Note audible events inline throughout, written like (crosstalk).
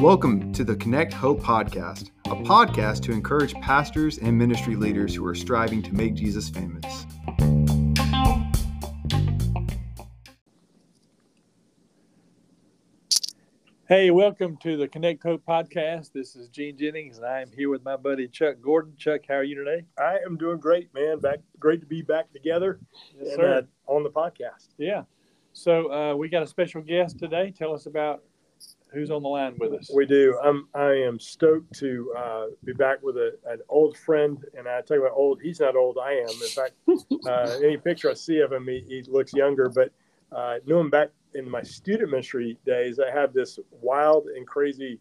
Welcome to the Connect Hope Podcast, a podcast to encourage pastors and ministry leaders who are striving to make Jesus famous. Hey, welcome to the Connect Hope podcast. This is Gene Jennings, and I am here with my buddy Chuck Gordon. Chuck, how are you today? I am doing great, man. Back, great to be back together Yes, and, sir. uh, on the podcast. Yeah. So uh, we got a special guest today. Tell us about who's on the line with us. We do. I'm, I am stoked to uh, be back with a, an old friend, and I tell you what, old. He's not old. I am. In fact, (laughs) uh, any picture I see of him, he, he looks younger. But uh, knew him back in my student ministry days. I had this wild and crazy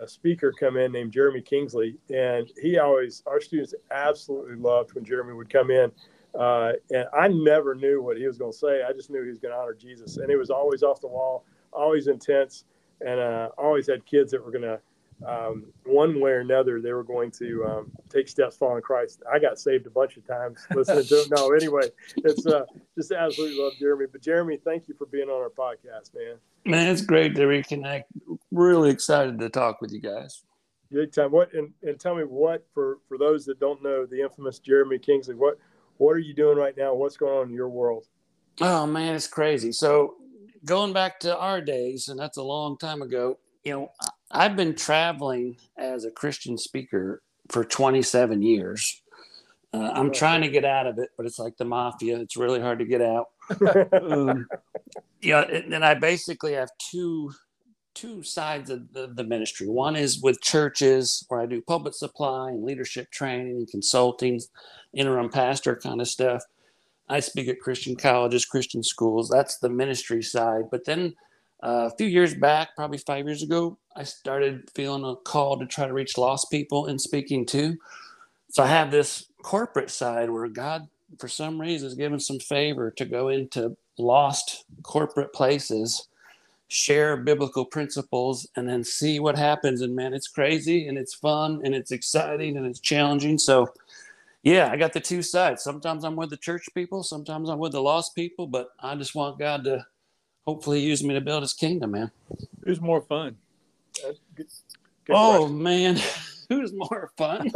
uh, speaker come in named Jeremy Kingsley, and he always our students absolutely loved when Jeremy would come in. Uh, and I never knew what he was going to say. I just knew he was going to honor Jesus, and it was always off the wall, always intense, and uh, always had kids that were going to, um, one way or another, they were going to um, take steps following Christ. I got saved a bunch of times listening to him. No, anyway, it's uh, just absolutely love Jeremy. But Jeremy, thank you for being on our podcast, man. Man, it's great to reconnect. Really excited to talk with you guys. Big time. What and, and tell me what for for those that don't know the infamous Jeremy Kingsley. What what are you doing right now? What's going on in your world? Oh man, it's crazy. So going back to our days, and that's a long time ago. You know, I've been traveling as a Christian speaker for 27 years. Uh, I'm trying to get out of it, but it's like the mafia. It's really hard to get out. (laughs) um, yeah, and and I basically have two two sides of the, the ministry. One is with churches where I do pulpit supply and leadership training and consulting, interim pastor kind of stuff. I speak at Christian colleges, Christian schools. That's the ministry side. But then uh, a few years back, probably five years ago, I started feeling a call to try to reach lost people in speaking too. So I have this corporate side where God, for some reason, has given some favor to go into lost corporate places, share biblical principles, and then see what happens. And man, it's crazy and it's fun and it's exciting and it's challenging. So, yeah, I got the two sides. Sometimes I'm with the church people, sometimes I'm with the lost people, but I just want God to hopefully use me to build his kingdom, man. Who's more fun? Good- good oh, man. Who's more (laughs) fun? (laughs)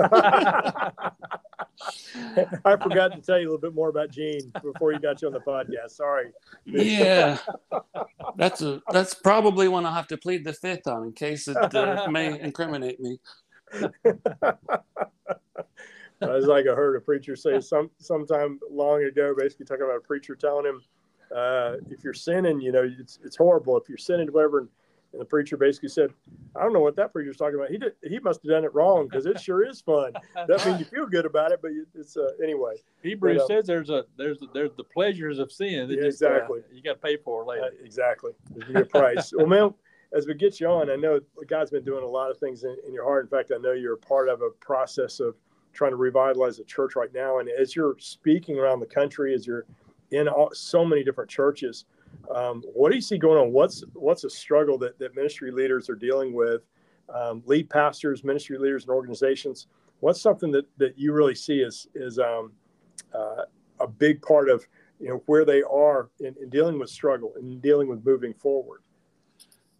I forgot to tell you a little bit more about Gene before you got you on the podcast. Sorry. yeah. (laughs) That's a that's probably one I'll have to plead the fifth on in case it uh, may incriminate me. I was like I heard a preacher say some sometime long ago, basically talking about a preacher telling him, uh, if you're sinning, you know, it's, it's horrible. If you're sinning, whatever. And, and the preacher basically said, I don't know what that preacher's talking about. He did, he must have done it wrong because it sure is fun. (laughs) That means you feel good about it, but it's uh, anyway. Hebrews But, uh, says there's a there's there's the pleasures of sin. that Yeah, just, uh, exactly. you got to pay for Uh, later. exactly. There's a price. well, man, as we get you on, I know God's been doing a lot of things in, in your heart. In fact, I know you're a part of a process of trying to revitalize the church right now. And as you're speaking around the country, as you're in all, so many different churches, um, what do you see going on? What's what's a struggle that, that ministry leaders are dealing with? Um, lead pastors, ministry leaders, and organizations. What's something that, that you really see as is um, uh, a big part of you know where they are in, in dealing with struggle and dealing with moving forward.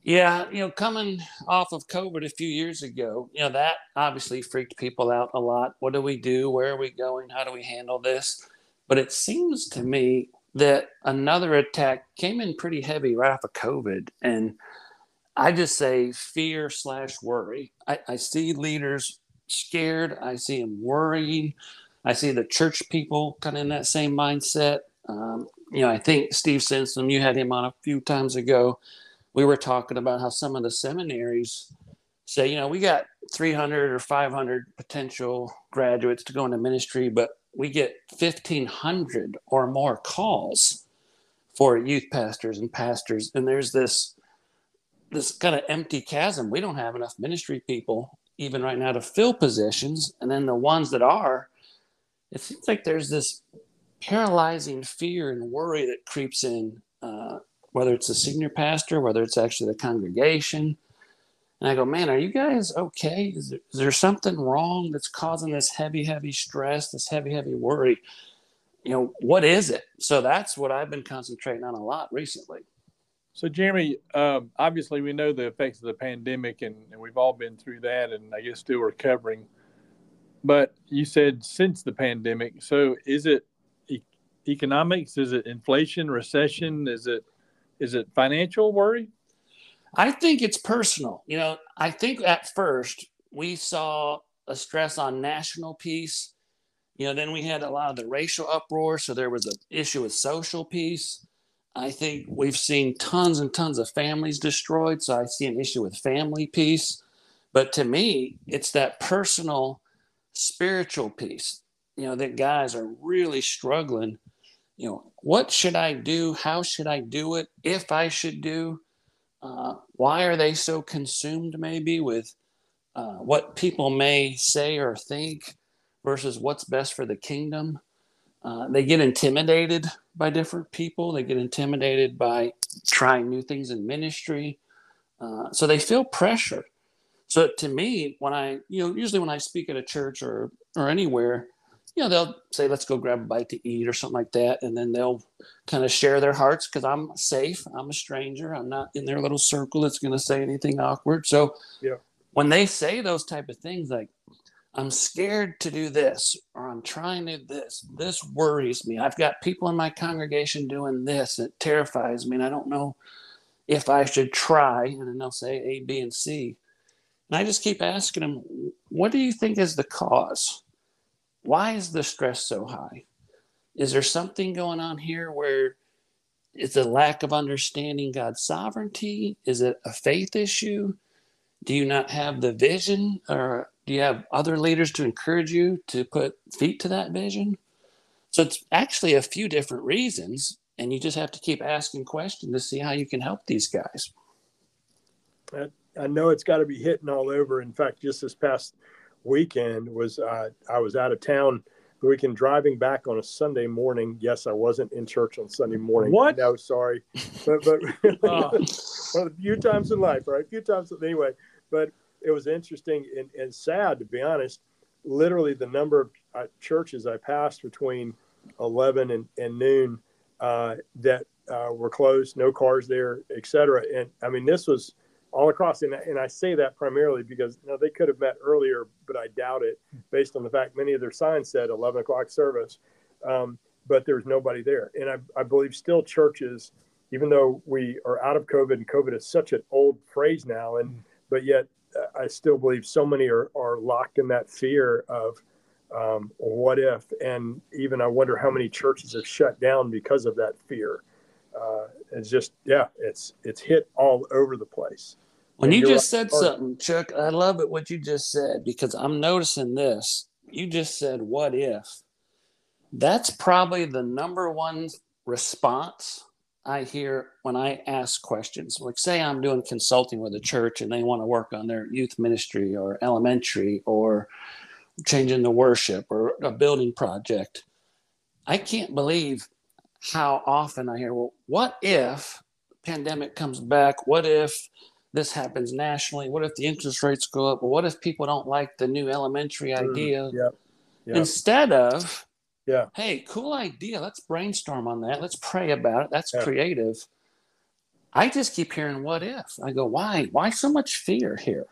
Yeah, you know, coming off of COVID a few years ago, you know, that obviously freaked people out a lot. What do we do? Where are we going? How do we handle this? But it seems to me that another attack came in pretty heavy right off of COVID. And I just say fear slash worry. I, I see leaders scared. I see them worrying. I see the church people kind of in that same mindset. Um, you know, I think Steve Simpson, you had him on a few times ago we were talking about how some of the seminaries say, you know, we got 300 or 500 potential graduates to go into ministry, but we get 1,500 or more calls for youth pastors and pastors. And there's this this kind of empty chasm. We don't have enough ministry people even right now to fill positions. And then the ones that are, it seems like there's this paralyzing fear and worry that creeps in uh, whether it's a senior pastor, whether it's actually the congregation. And I go, man, are you guys okay? Is there, is there something wrong that's causing this heavy, heavy stress, this heavy, heavy worry? You know, what is it? So that's what I've been concentrating on a lot recently. So, Jeremy, um, obviously, we know the effects of the pandemic, and, and, we've all been through that, and I guess still recovering. But you said since the pandemic, so is it e- economics? Is it inflation, recession? Is it is it financial worry? I think it's personal. You know, I think at first we saw a stress on national peace. You know, then we had a lot of the racial uproar, so there was an issue with social peace. I think we've seen tons and tons of families destroyed, so I see an issue with family peace. But to me, it's that personal, spiritual peace. You know, that guys are really struggling. You know, what should I do? How should I do it? If I should do, uh, why are they so consumed maybe with uh, what people may say or think versus what's best for the kingdom? Uh, they get intimidated by different people. They get intimidated by trying new things in ministry. Uh, so they feel pressure. So to me, when I, you know, usually when I speak at a church or or anywhere, you know, they'll say, "Let's go grab a bite to eat" or something like that, and then they'll kind of share their hearts because I'm safe. I'm a stranger. I'm not in their little circle that's going to say anything awkward. So, yeah. when they say those type of things, like I'm scared to do this, or I'm trying to do this. This worries me. I've got people in my congregation doing this. It terrifies me, and I don't know if I should try. And then they'll say A, B, and C. And I just keep asking them, what do you think is the cause? Why is the stress so high? Is there something going on here where it's a lack of understanding God's sovereignty? Is it a faith issue? Do you not have the vision or do you have other leaders to encourage you to put feet to that vision? So it's actually a few different reasons, and you just have to keep asking questions to see how you can help these guys. I know it's got to be hitting all over. In fact, just this past weekend was uh, I was out of town the weekend driving back on a Sunday morning. Yes, I wasn't in church on Sunday morning. What? No, sorry, but but (laughs) oh. one of the few times in life, right? A few times anyway. But it was interesting and, and sad to be honest. Literally, the number of uh, churches I passed between 11 and, and noon uh, that uh, were closed, no cars there, etc. And I mean, this was all across. And, and I say that primarily because you know, they could have met earlier, but I doubt it based on the fact many of their signs said 11 o'clock service, um, but was nobody there. And I, I believe still churches, even though we are out of COVID and COVID is such an old phrase now, and but yet I still believe so many are, are locked in that fear of um, what if, and even I wonder how many churches have shut down because of that fear. Uh, it's just yeah, it's it's hit all over the place. When and you just said something, Chuck, I love it what you just said because I'm noticing this. You just said, "What if?" That's probably the number one response I hear when I ask questions, like say I'm doing consulting with a church and they want to work on their youth ministry or elementary or changing the worship or a building project. I can't believe how often I hear, well, what if pandemic comes back? What if this happens nationally? What if the interest rates go up? what if people don't like the new elementary mm, idea? Mm, yeah. Yeah. Instead of yeah. Hey, cool idea. Let's brainstorm on that. Let's pray about it. That's yeah. creative. I just keep hearing what if. I go, why? Why so much fear here?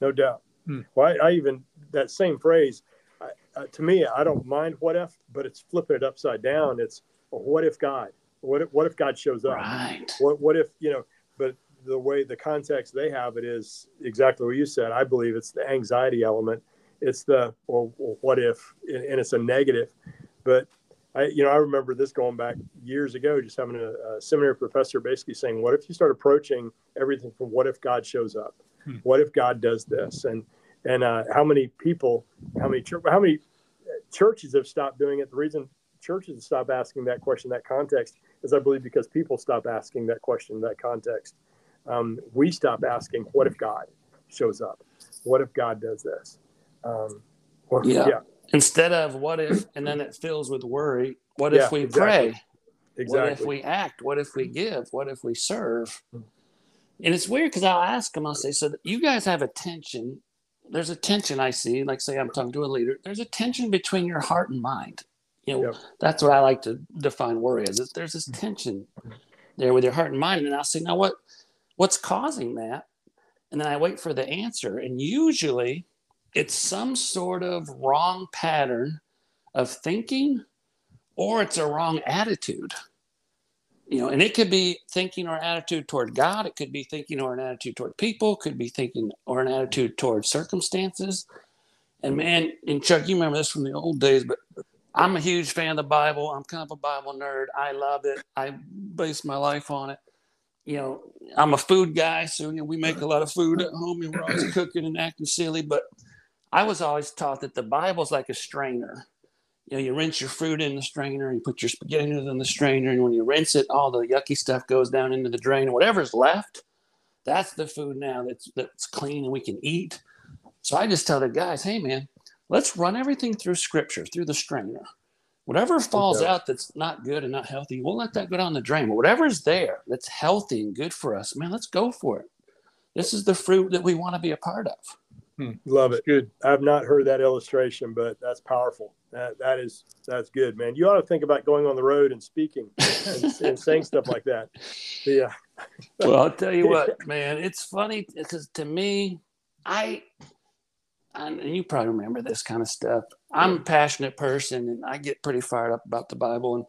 No doubt. Hmm. Well, I, I, even that same phrase. I, uh, to me, I don't mind what if, but it's flipping it upside down. It's well, what if God? What if, what if God shows up? Right. What what if you know? But the way the context they have it is exactly what you said. I believe it's the anxiety element. It's the well, what if, and it's a negative. But I, you know, I remember this going back years ago, just having a, a, seminary professor basically saying, "What if you start approaching everything from what if God shows up? Hmm. What if God does this?" And and uh, how many people, how many how many churches have stopped doing it? The reason churches to stop asking that question, that context, is I believe because people stop asking that question, that context. Um, we stop asking, "What if God shows up? What if God does this?" Um, or, yeah. yeah instead of what if and then it fills with worry what yeah, if we exactly. pray exactly. what if we act what if we give what if we serve and it's weird because i'll ask them i'll say so you guys have a tension there's a tension i see like say i'm talking to a leader there's a tension between your heart and mind you know yep. that's what i like to define worry as there's this tension there with your heart and mind. And I'll say, now what what's causing that? And then I wait for the answer. And usually it's some sort of wrong pattern of thinking or it's a wrong attitude you know and it could be thinking or attitude toward god it could be thinking or an attitude toward people could be thinking or an attitude toward circumstances and man and chuck you remember this from the old days but i'm a huge fan of the bible. I'm kind of a bible nerd. I love it. I base my life on it. You know i'm a food guy so you know we make a lot of food at home and we're always cooking and acting silly but i was always taught that the bible's like a strainer. You know, you rinse your fruit in the strainer, you put your spaghetti in the strainer, and when you rinse it, all the yucky stuff goes down into the drain. Whatever's left, that's the food now that's that's clean and we can eat. So I just tell the guys, hey man, let's run everything through scripture, through the strainer. Whatever falls okay. out that's not good and not healthy, we'll let that go down the drain. But whatever's there that's healthy and good for us, man, let's go for it. This is the fruit that we want to be a part of. Hmm. Love it. Good. I've not heard that illustration, but that's powerful. That that is that's good, man. You ought to think about going on the road and speaking and, and saying stuff like that. Yeah. well, I'll tell you (laughs) what, man. It's funny because to me, I, and you probably remember this kind of stuff. I'm a passionate person, and I get pretty fired up about the Bible. And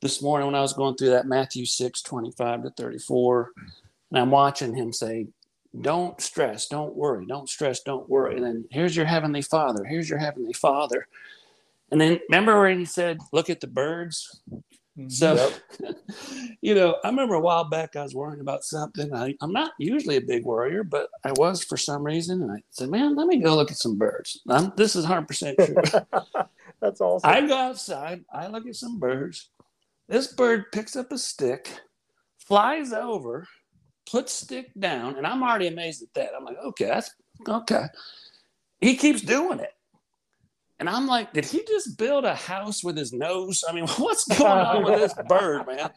this morning, when I was going through that Matthew 6, 25 to 34, and I'm watching him say, don't stress, don't worry, don't stress, don't worry. And then here's your heavenly father, here's your heavenly father. And then remember when he said, look at the birds? Mm-hmm. So, yep. (laughs) you know, I remember a while back I was worrying about something. I, am not usually a big worrier, but I was for some reason. And I said, man, let me go look at some birds. I'm, this is 100% true. (laughs) That's awesome. I go outside, I look at some birds. This bird picks up a stick, flies over, puts stick down, and I'm already amazed at that. I'm like, okay, that's okay. He keeps doing it. And I'm like, did he just build a house with his nose? I mean, (laughs) what's (laughs) going on with this bird, man?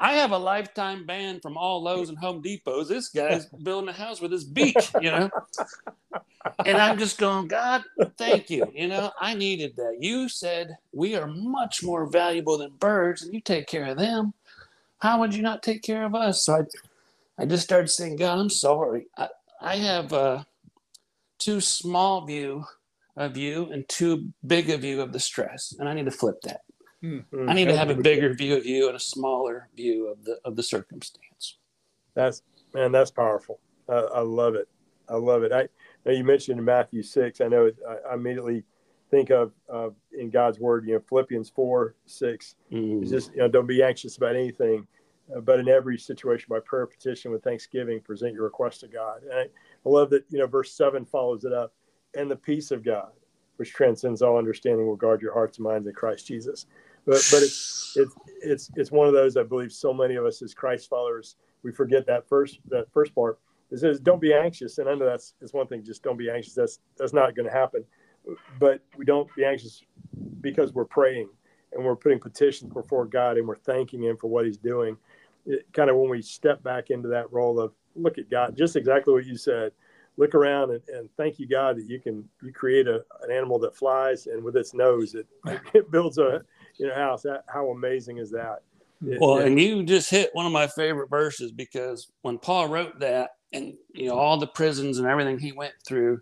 I have a lifetime ban from all Lowe's and Home Depots. This guy's (laughs) building a house with his beak, you know? And I'm just going, God, thank you. You know, I needed that. You said we are much more valuable than birds, and you take care of them. How would you not take care of us? So I I just started saying, God, I'm sorry. I, I have a too small view of you and too big a view of the stress, and I need to flip that. Mm-hmm. I need to have a bigger view of you and a smaller view of the of the circumstance. That's man, that's powerful. Uh, I love it. I love it. I now you mentioned in Matthew six. I know it, I, I, immediately think of uh, in God's word. You know, Philippians four six. Mm. It's just you know, don't be anxious about anything uh, but in every situation by prayer petition with thanksgiving present your request to god and I, I, love that you know verse 7 follows it up and the peace of god which transcends all understanding will guard your hearts and minds in christ jesus. But but it's it's it's it's one of those i believe so many of us as christ followers we forget that first that first part. It says don't be anxious and i know that's it's one thing just don't be anxious. That's that's not going to happen. But we don't be anxious because we're praying and we're putting petitions before god and we're thanking him for what he's doing. It, kind of when we step back into that role of look at God, just exactly what you said. Look around and, and thank you, God, that you can you create a, an animal that flies and with its nose it, (laughs) it builds a you know house. That, how amazing is that? It, well, it, and you just hit one of my favorite verses because when Paul wrote that, and you know all the prisons and everything he went through,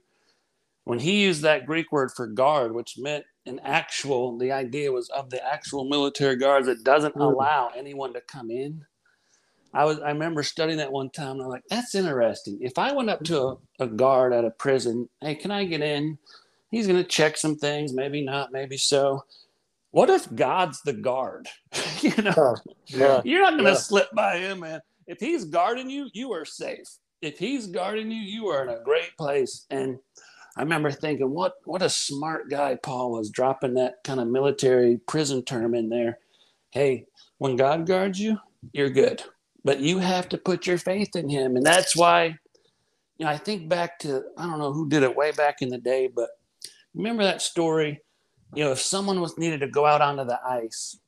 when he used that Greek word for guard, which meant an actual, the idea was of the actual military guards that doesn't mm. allow anyone to come in. I was I remember studying that one time. And I'm like, that's interesting. If I went up to a, a guard at a prison, hey, can I get in? He's going to check some things, maybe not, maybe so. What if God's the guard? (laughs) you know, yeah, you're not going to yeah. slip by him, man. If he's guarding you, you are safe. If he's guarding you, you are in a great place. And I remember thinking, what what a smart guy Paul was dropping that kind of military prison term in there. Hey, when God guards you, you're good but you have to put your faith in him. And that's why, you know, I think back to, I don't know who did it way back in the day, but remember that story? You know, if someone was needed to go out onto the ice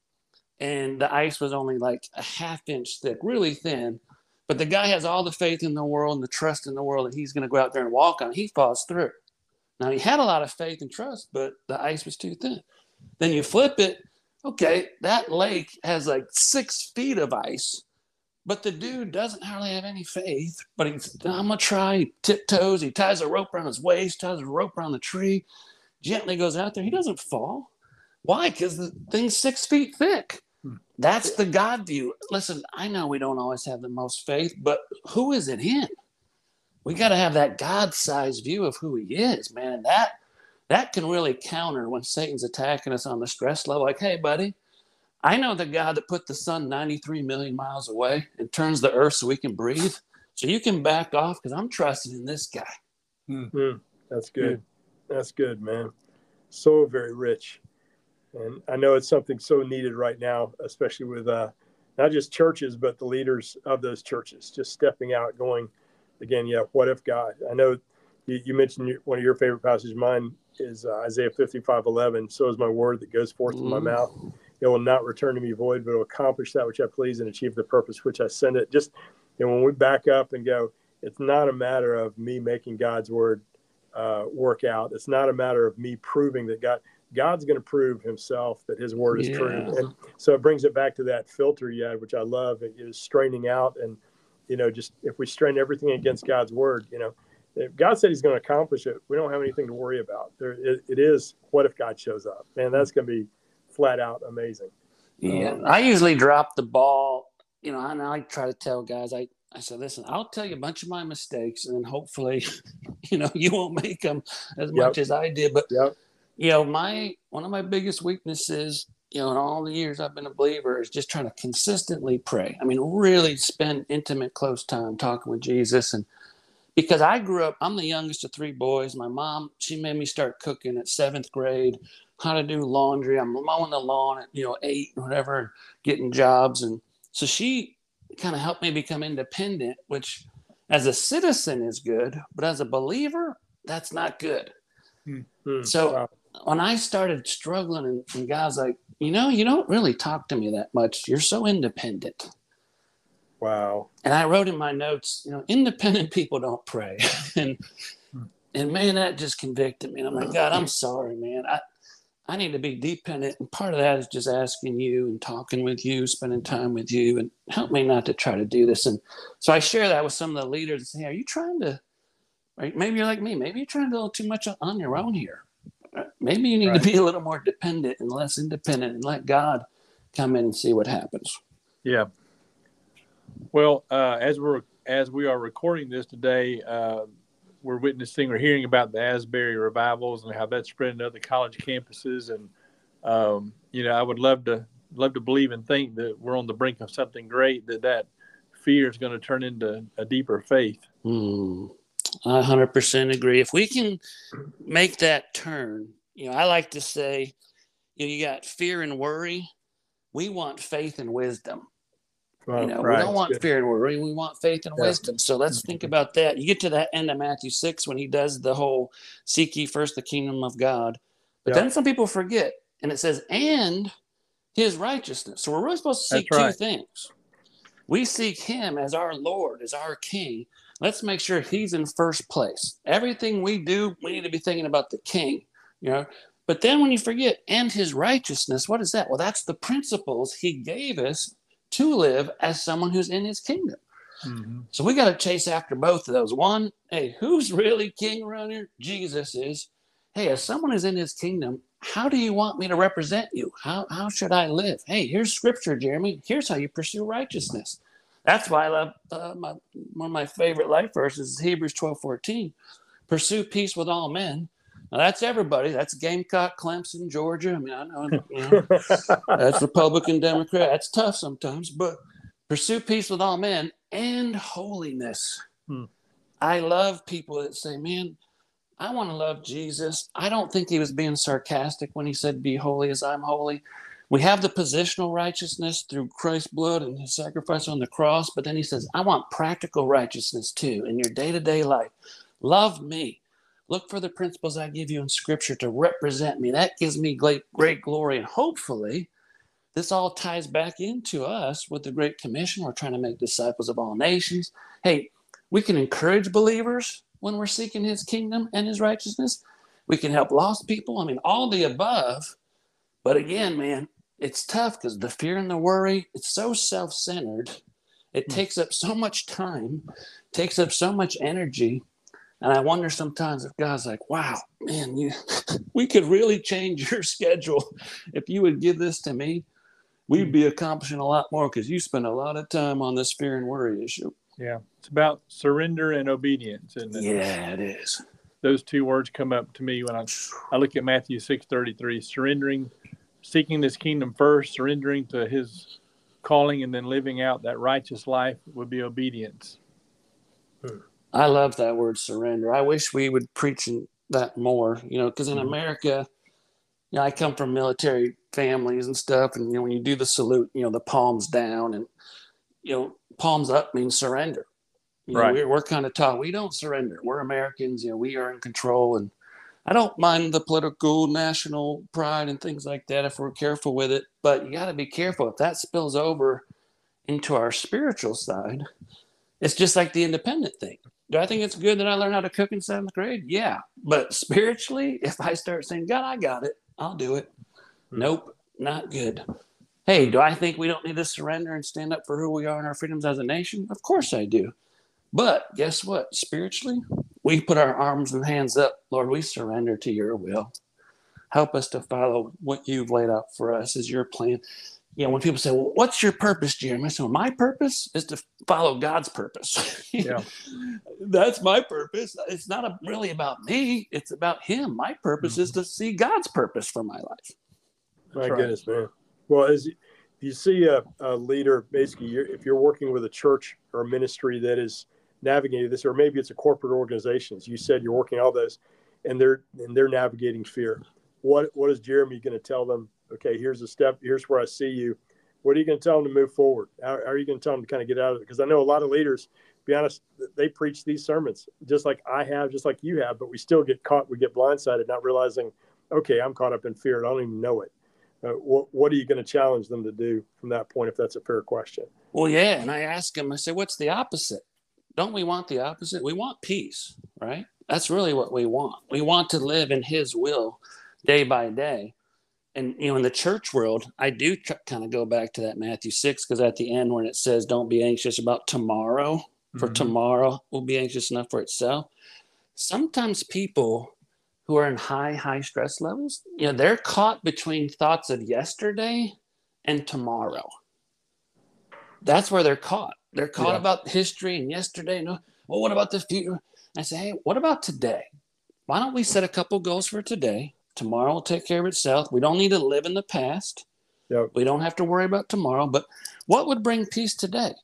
and the ice was only like a half inch thick, really thin, but the guy has all the faith in the world and the trust in the world that he's going to go out there and walk on, he falls through. Now, he had a lot of faith and trust, but the ice was too thin. Then you flip it, okay, that lake has like six feet of ice But the dude doesn't hardly have any faith. But he's, I'm gonna try. He tiptoes. He ties a rope around his waist, ties a rope around the tree, gently goes out there. He doesn't fall. Why? Because the thing's six feet thick. Hmm. That's the God view. Listen, I know we don't always have the most faith, but who is it in? We got to have that God-sized view of who He is, man. And that that can really counter when Satan's attacking us on the stress level. Like, hey, buddy, I know the God that put the sun 93 million miles away and turns the earth so we can breathe. So you can back off because I'm trusting in this guy. Mm, that's good. That's good, man. So very rich. And I know it's something so needed right now, especially with uh, not just churches, but the leaders of those churches just stepping out, going, again, yeah, what if God? I know you, you mentioned your, one of your favorite passages. Mine is uh, Isaiah 55 11. So is my word that goes forth from my mouth. It will not return to me void, but it will accomplish that which I please and achieve the purpose which I send it. Just, and when we back up and go, it's not a matter of me making God's word uh, work out. It's not a matter of me proving that God, God's going to prove himself that his word is true. And so it brings it back to that filter you had, which I love. It is straining out. And, you know, just if we strain everything against God's word, you know, if God said he's going to accomplish it, we don't have anything to worry about. There, it, it is what if God shows up? Man, that's going to be flat out amazing. Yeah, Um, I usually drop the ball. You know, and I try to tell guys, I, I said, listen, I'll tell you a bunch of my mistakes, and then hopefully, (laughs) you know, you won't make them as Yep. much as I did. But Yep. you know, my one of my biggest weaknesses, you know, in all the years I've been a believer, is just trying to consistently pray. I mean, really spend intimate, close time talking with Jesus, and because I grew up, I'm the youngest of three boys. My mom, she made me start cooking at seventh grade, how to do laundry. I'm mowing the lawn at you know eight, or whatever, getting jobs, and so she kind of helped me become independent, which as a citizen is good, but as a believer, that's not good. Hmm. So Wow. when I started struggling, and, and God's like, you know, you don't really talk to me that much. You're so independent. Wow. And I wrote in my notes, you know, independent people don't pray. (laughs) and and man, that just convicted me. And I'm like, God, I'm sorry, man. I I need to be dependent. And part of that is just asking you and talking with you, spending time with you, and help me not to try to do this. And so I share that with some of the leaders and say, Are you trying to right? Maybe you're like me, maybe you're trying to do a little too much on your own here. Maybe you need Right. to be a little more dependent and less independent and let God come in and see what happens. Yeah. Well, uh, as we're as we are recording this today, uh, we're witnessing or hearing about the Asbury revivals and how that's spreading to other college campuses. And um, you know, I would love to love to believe and think that we're on the brink of something great. That that fear is going to turn into a deeper faith. Hmm. I 100% agree. If we can make that turn, you know, I like to say, you know, you got fear and worry. We want faith and wisdom. Wow. You know, Right. we don't want fear and worry. We want faith and Yeah. wisdom. So let's think mm-hmm. about that. You get to that end of Matthew 6 when he does the whole seek ye first the kingdom of God. But Yeah. then some people forget, and it says, and his righteousness. So we're really supposed to seek two things. We seek him as our Lord, as our King. Let's make sure he's in first place. Everything we do, we need to be thinking about the King. You know, but then when you forget, and his righteousness, what is that? Well, that's the principles he gave us to live as someone who's in his kingdom. So we got to chase after both of those. One, hey, who's really king around here? Jesus is. Hey, as someone who's in his kingdom, how do you want me to represent you? How, how should I live? Hey, here's scripture, Jeremy. Here's how you pursue righteousness. That's why I love uh, my, one of my favorite life verses is Hebrews 12 14. Pursue peace with all men. Now, that's everybody. That's Gamecock, Clemson, Georgia. I mean, I know, you know (laughs) that's Republican, Democrat. That's tough sometimes, but pursue peace with all men and holiness. Hmm. I love people that say, man, I want to love Jesus. I don't think he was being sarcastic when he said, be holy as I'm holy. We have the positional righteousness through Christ's blood and his sacrifice on the cross, but then he says, I want practical righteousness too in your day to day life. Love me. Look for the principles I give you in scripture to represent me. That gives me great, great glory. And hopefully, this all ties back into us with the Great Commission. We're trying to make disciples of all nations. Hey, we can encourage believers when we're seeking his kingdom and his righteousness. We can help lost people. I mean, all the above. But again, man, it's tough because the fear and the worry, it's so self centered. It Hmm. takes up so much time, takes up so much energy. And I wonder sometimes if God's like, wow, man, you, (laughs) we could really change your (laughs) schedule if you would give this to me. We'd be accomplishing a lot more because you spend a lot of time on this fear and worry issue. Yeah, it's about surrender and obedience, and Yeah, it is. those two words come up to me when I I look at Matthew six thirty three, surrendering, seeking this kingdom first, surrendering to His calling, and then living out that righteous life would be obedience. Hmm. I love that word surrender. I wish we would preach that more, you know, because in Mhm. America, you know, I come from military families and stuff, and you know, when you do the salute, you know, the palms down and you know, palms up means surrender. You know, Right. we're, we're kind of taught we don't surrender. We're Americans, you know, we are in control, and I don't mind the political national pride and things like that if we're careful with it. But you got to be careful if that spills over into our spiritual side. It's just like the independent thing. Do I think it's good that I learned how to cook in seventh grade? Yeah. But spiritually, (laughs) if I start saying, God, I got it, I'll do it. Hmm. Nope, not good. Hey, do I think we don't need to surrender and stand up for who we are and our freedoms as a nation? Of course I do. But guess what? Spiritually, we put our arms and hands up. Lord, we surrender to your will. Help us to follow what you've laid out for us as your plan. You know, when people say, Well, what's your purpose, Jeremy? I say, well, my purpose is to follow God's purpose. (laughs) Yeah. That's my purpose. It's not a, really about me, it's about Him. My purpose is mm-hmm. to see God's purpose for my life. My right. goodness, man. Well, as you see a, a leader, basically, you're, if you're working with a church or a ministry that is navigating this, or maybe it's a corporate organization, as you said, you're working all those, and they're and they're navigating fear. What what is Jeremy going to tell them? Okay, here's a step. Here's where I see you. What are you going to tell them to move forward? How, how are you going to tell them to kind of get out of it? Because I know a lot of leaders, be honest, they preach these sermons just like I have, just like you have, but we still get caught. We get blindsided, not realizing, okay, I'm caught up in fear. and I don't even know it. Uh, what, what are you going to challenge them to do from that point if that's a fair question Well, yeah. And I ask them, I say, what's the opposite? Don't we want the opposite? We want peace, right? That's really what we want. We want to live in his will day by day. And, you know, in the church world, I do tr- kind of go back to that Matthew 6, because at the end, when it says, don't be anxious about tomorrow, for Mhm. tomorrow will be anxious enough for itself. Sometimes people who are in high, high stress levels, you know, they're caught between thoughts of yesterday and tomorrow. That's where they're caught. They're caught Yeah. about history and yesterday. No, well, what about the future? I say, hey, what about today? Why don't we set a couple goals for today? Tomorrow will take care of itself. We don't need to live in the past. Yep. We don't have to worry about tomorrow. But what would bring peace today?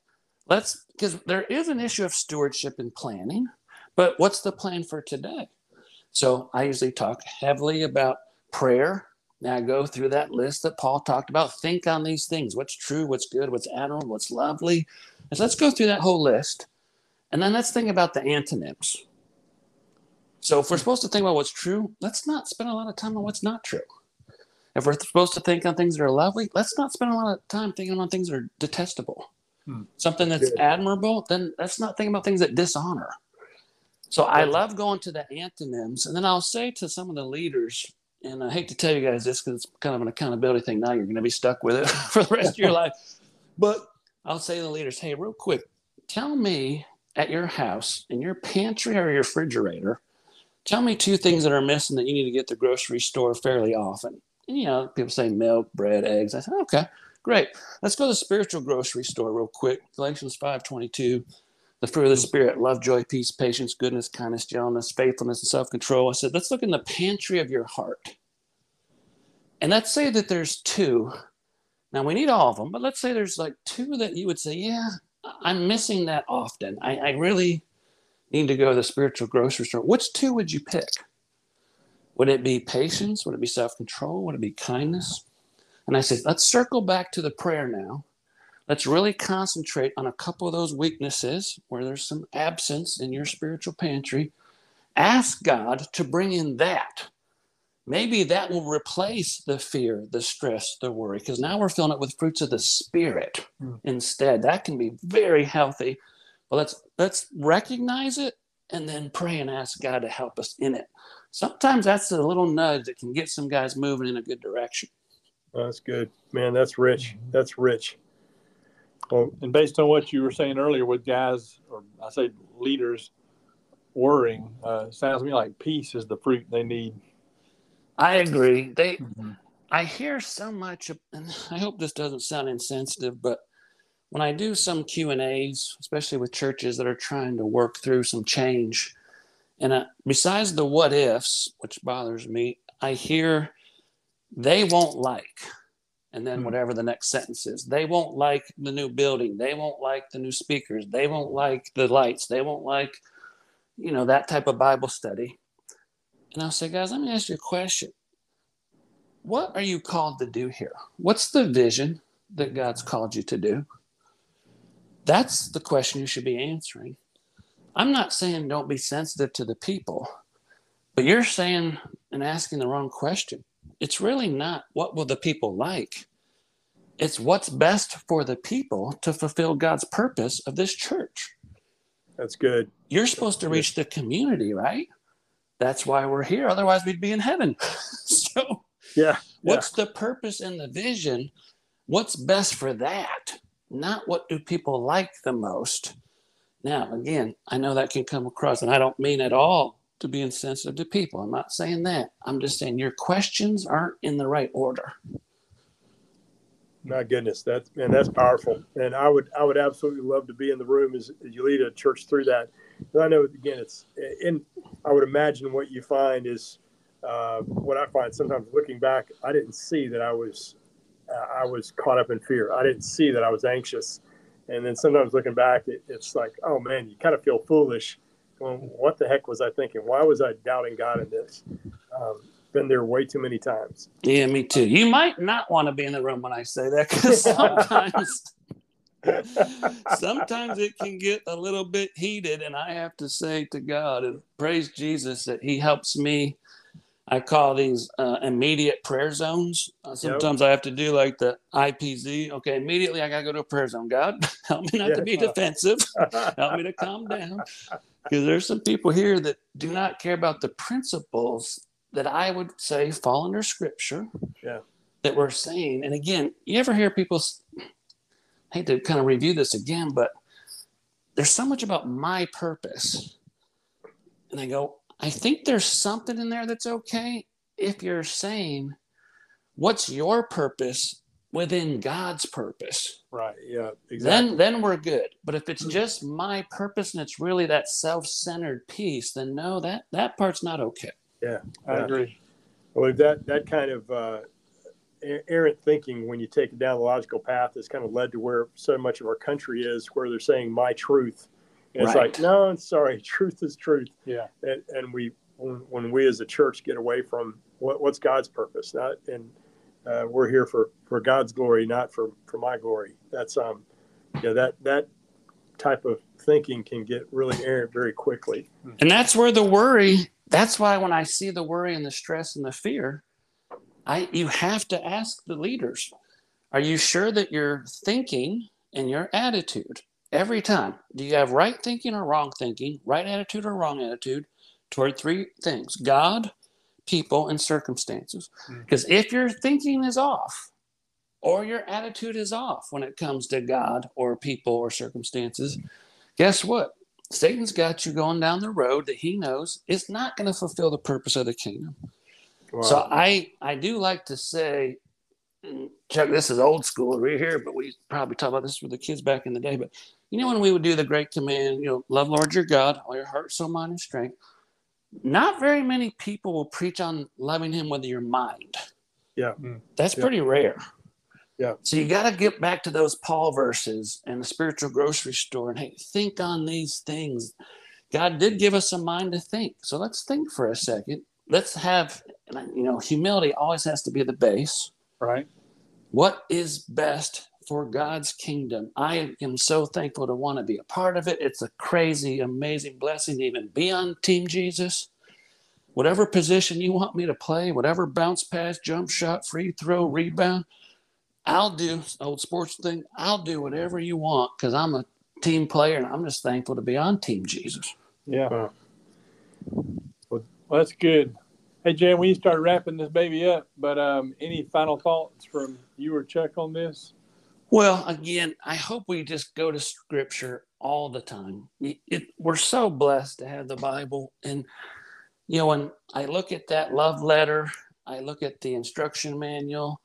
Let's because there is an issue of stewardship and planning, but what's the plan for today? So I usually talk heavily about prayer. Now I go through that list that Paul talked about. Think on these things what's true, what's good, what's admirable, what's lovely. And so let's go through that whole list. And then let's think about the antonyms. So if we're supposed to think about what's true, let's not spend a lot of time on what's not true. If we're supposed to think on things that are lovely, let's not spend a lot of time thinking on things that are detestable. Hmm. Something that's Good. admirable, then let's not think about things that dishonor. So I love going to the antonyms, and then I'll say to some of the leaders, and I hate to tell you guys this because it's kind of an accountability thing. Now you're going to be stuck with it (laughs) for the rest of your life. But I'll say to the leaders, hey, real quick, tell me at your house, in your pantry or your refrigerator, tell me two things that are missing that you need to get the grocery store fairly often. And, you know, people say milk, bread, eggs. I said, okay, great. Let's go to the spiritual grocery store real quick. Galatians 5.22, the fruit of the spirit, love, joy, peace, patience, goodness, kindness, gentleness, faithfulness, and self-control. I said, let's look in the pantry of your heart. And let's say that there's two. Now we need all of them, but let's say there's like two that you would say, yeah, I'm missing that often. I, I really need to go to the spiritual grocery store. Which two would you pick? Would it be patience? Would it be self control? Would it be kindness? And I said, let's circle back to the prayer now. Let's really concentrate on a couple of those weaknesses where there's some absence in your spiritual pantry. Ask God to bring in that. Maybe that will replace the fear, the stress, the worry, because now we're filling it with fruits of the spirit Hmm. instead. That can be very healthy. But let's let's recognize it and then pray and ask God to help us in it. Sometimes that's a little nudge that can get some guys moving in a good direction. Oh, that's good man that's rich that's rich Well, and based on what you were saying earlier with guys, or I say leaders, worrying, uh, sounds to me like peace is the fruit they need. I agree. They, mm-hmm. I hear so much, and I hope this doesn't sound insensitive, but when I do some Q and A's, especially with churches that are trying to work through some change, and uh, besides the what ifs, which bothers me, I hear they won't like, and then hmm. whatever the next sentence is, they won't like the new building, they won't like the new speakers, they won't like the lights, they won't like, you know, that type of Bible study. And I'll say, guys, let me ask you a question. What are you called to do here? What's the vision that God's called you to do? That's the question you should be answering. I'm not saying don't be sensitive to the people, but you're saying and asking the wrong question. It's really not what will the people like. It's what's best for the people to fulfill God's purpose of this church. That's good. You're supposed to reach the community, right? That's why we're here. Otherwise, we'd be in heaven. (laughs) so, yeah. What's yeah. the purpose and the vision? What's best for that? Not what do people like the most. Now, again, I know that can come across, and I don't mean at all to be insensitive to people. I'm not saying that. I'm just saying your questions aren't in the right order. My goodness, that's man, that's powerful. And I would I would absolutely love to be in the room as, as you lead a church through that. And I know again, it's in. I would imagine what you find is uh, what I find sometimes looking back. I didn't see that I was I was caught up in fear. I didn't see that I was anxious. And then sometimes looking back, it, it's like, oh man, you kind of feel foolish. Going, what the heck was I thinking? Why was I doubting God in this? Um, been there way too many times. Yeah, me too. You might not want to be in the room when I say that because (laughs) sometimes. sometimes it can get a little bit heated and i have to say to god and praise jesus that he helps me I call these uh, immediate prayer zones. Uh, sometimes yep. I have to do like the IPZ. Okay, immediately I got to go to a prayer zone. God, (laughs) help me not yeah. to be defensive. (laughs) help me to calm down. Because there's some people here that do not care about the principles that I would say fall under scripture. Yeah. That we're saying. And again, you ever hear people, I hate to kind of review this again, but there's so much about my purpose. And I go, I think there's something in there that's okay if you're saying, what's your purpose within God's purpose? Right. Yeah. Exactly. Then then we're good. But if it's just my purpose and it's really that self-centered piece, then no, that that part's not okay. Yeah, I yeah. agree. Well, that that kind of uh, errant thinking, when you take it down the logical path, has kind of led to where so much of our country is, where they're saying my truth it's right. like, no, I'm sorry, (laughs) truth is truth. Yeah. And, and we, when, when, we as a church get away from what, what's God's purpose, not, and uh, we're here for, for God's glory, not for, for my glory. That's, um, yeah, that, that type of thinking can get really errant very quickly. And that's where the worry, that's why when I see the worry and the stress and the fear, I, you have to ask the leaders, are you sure that your thinking and your attitude every time. Do you have right thinking or wrong thinking, right attitude or wrong attitude toward three things God, people, and circumstances? Because mm. if your thinking is off, or your attitude is off when it comes to God or people or circumstances, guess what? Satan's got you going down the road that he knows is not going to fulfill the purpose of the kingdom. Wow. So I I do like to say, Chuck, this is old school right here, but we probably talk about this with the kids back in the day. But you know, when we would do the great command, you know, love Lord your God, all your heart, soul, mind, and strength, not very many people will preach on loving him with your mind. Yeah. Mm. That's yeah. pretty rare. Yeah. So you got to get back to those Paul verses and the spiritual grocery store and hey, think on these things. God did give us a mind to think. So let's think for a second. Let's have, you know, humility always has to be the base. Right. What is best for God's kingdom. I am so thankful to want to be a part of it. It's a crazy, amazing blessing to even be on Team Jesus. Whatever position you want me to play, whatever bounce pass, jump shot, free throw, rebound, I'll do. Old sports thing, I'll do whatever you want because I'm a team player and I'm just thankful to be on Team Jesus. Yeah. Well, that's good. Hey, Jan, we start wrapping this baby up, but um, any final thoughts from you or Chuck on this? Well, again, I hope we just go to scripture all the time. It, we're so blessed to have the Bible. And, you know, when I look at that love letter, I look at the instruction manual,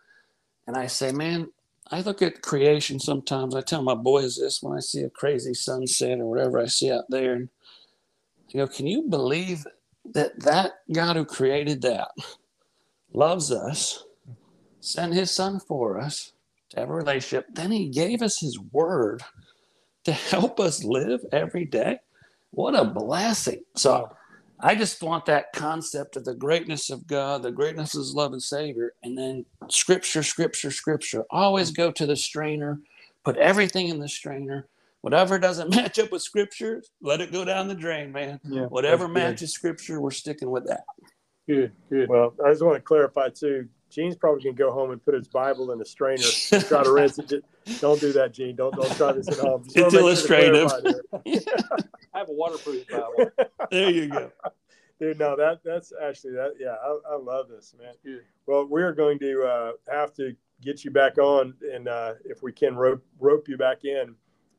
and I say, man, I look at creation sometimes. I tell my boys this when I see a crazy sunset or whatever I see out there. And I go, can you believe that that God who created that loves us, sent his son for us to have a relationship. Then he gave us his word to help us live every day. What a blessing. So I just want that concept of the greatness of God, the greatness of his love and Savior, and then scripture, scripture, scripture. Always go to the strainer, put everything in the strainer. Whatever doesn't (laughs) match up with scripture, let it go down the drain, man. Yeah, Whatever matches scripture, we're sticking with that. Good, good. Well, I just want to clarify too. Gene's probably gonna go home and put his Bible in a strainer and (laughs) try to rinse it. Don't do that, Gene. Don't don't try this at home. Just it's illustrative. (laughs) I have a waterproof Bible. (laughs) there you go. Dude, no, that that's actually that. Yeah, I, I love this, man. Well, we're going to uh, have to get you back on, and uh, if we can rope rope you back in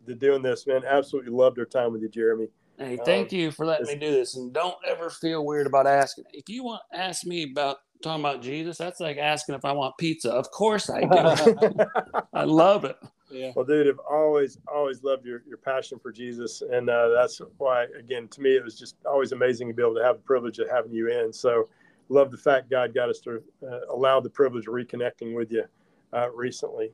to doing this, man. Absolutely loved our time with you, Jeremy. Hey, thank um, you for letting me do this, and don't ever feel weird about asking. If you want ask me about talking about Jesus, that's like asking if I want pizza. Of course I do. (laughs) I love it. Yeah. Well, dude, I've always, always loved your, your passion for Jesus. And uh, that's why, again, to me, it was just always amazing to be able to have the privilege of having you in. So, love the fact God got us to uh, allow the privilege of reconnecting with you uh, recently.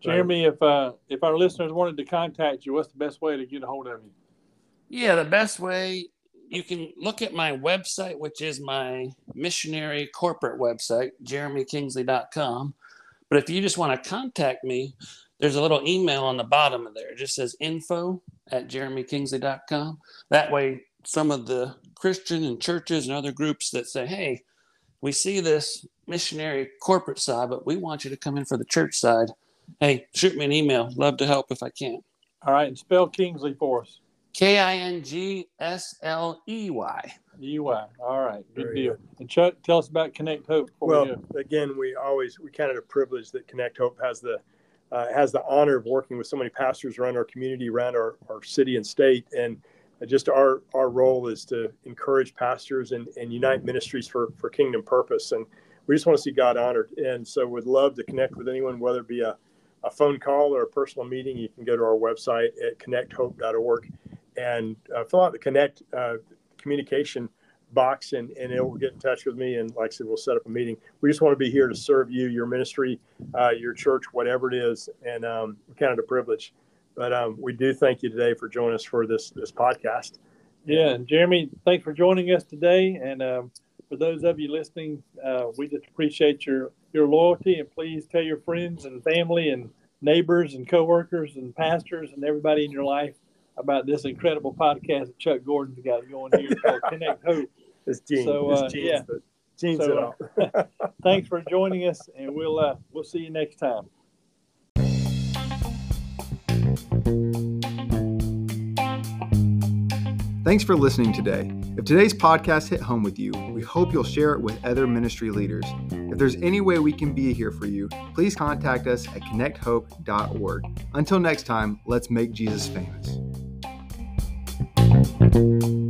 Jeremy, if uh, if our listeners wanted to contact you, what's the best way to get a hold of you? Yeah, the best way you can look at my website, which is my missionary corporate website, jeremykingsley.com. But if you just want to contact me, there's a little email on the bottom of there. It just says info at jeremykingsley.com. That way, some of the Christian and churches and other groups that say, hey, we see this missionary corporate side, but we want you to come in for the church side. Hey, shoot me an email. Love to help if I can. All right, and spell Kingsley for us. K I N G S L E Y. E Y. All right, good Very deal. Good. And Chuck, tell us about Connect Hope. Well, we again, we always we kind of a privilege that Connect Hope has the uh, has the honor of working with so many pastors around our community, around our, our city and state, and just our our role is to encourage pastors and, and unite ministries for for kingdom purpose, and we just want to see God honored. And so, would love to connect with anyone, whether it be a a phone call or a personal meeting, you can go to our website at connecthope.org and uh, fill out the connect uh, communication box and, and it will get in touch with me. And like I said, we'll set up a meeting. We just want to be here to serve you, your ministry, uh, your church, whatever it is. And um, kind of a privilege. But um, we do thank you today for joining us for this this podcast. Yeah, and Jeremy, thanks for joining us today. And um, for those of you listening, uh, we just appreciate your your loyalty. And please tell your friends and family and neighbors and coworkers and pastors and everybody in your life about this incredible podcast that Chuck Gordon's got going here called (laughs) Connect Hope. It's Gene. So uh, yeah, Gene's so, uh, (laughs) (laughs) thanks for joining us, and we'll uh, we'll see you next time. Thanks for listening today. If today's podcast hit home with you, we hope you'll share it with other ministry leaders. If there's any way we can be here for you, please contact us at connecthope.org. Until next time, let's make Jesus famous. Thank you.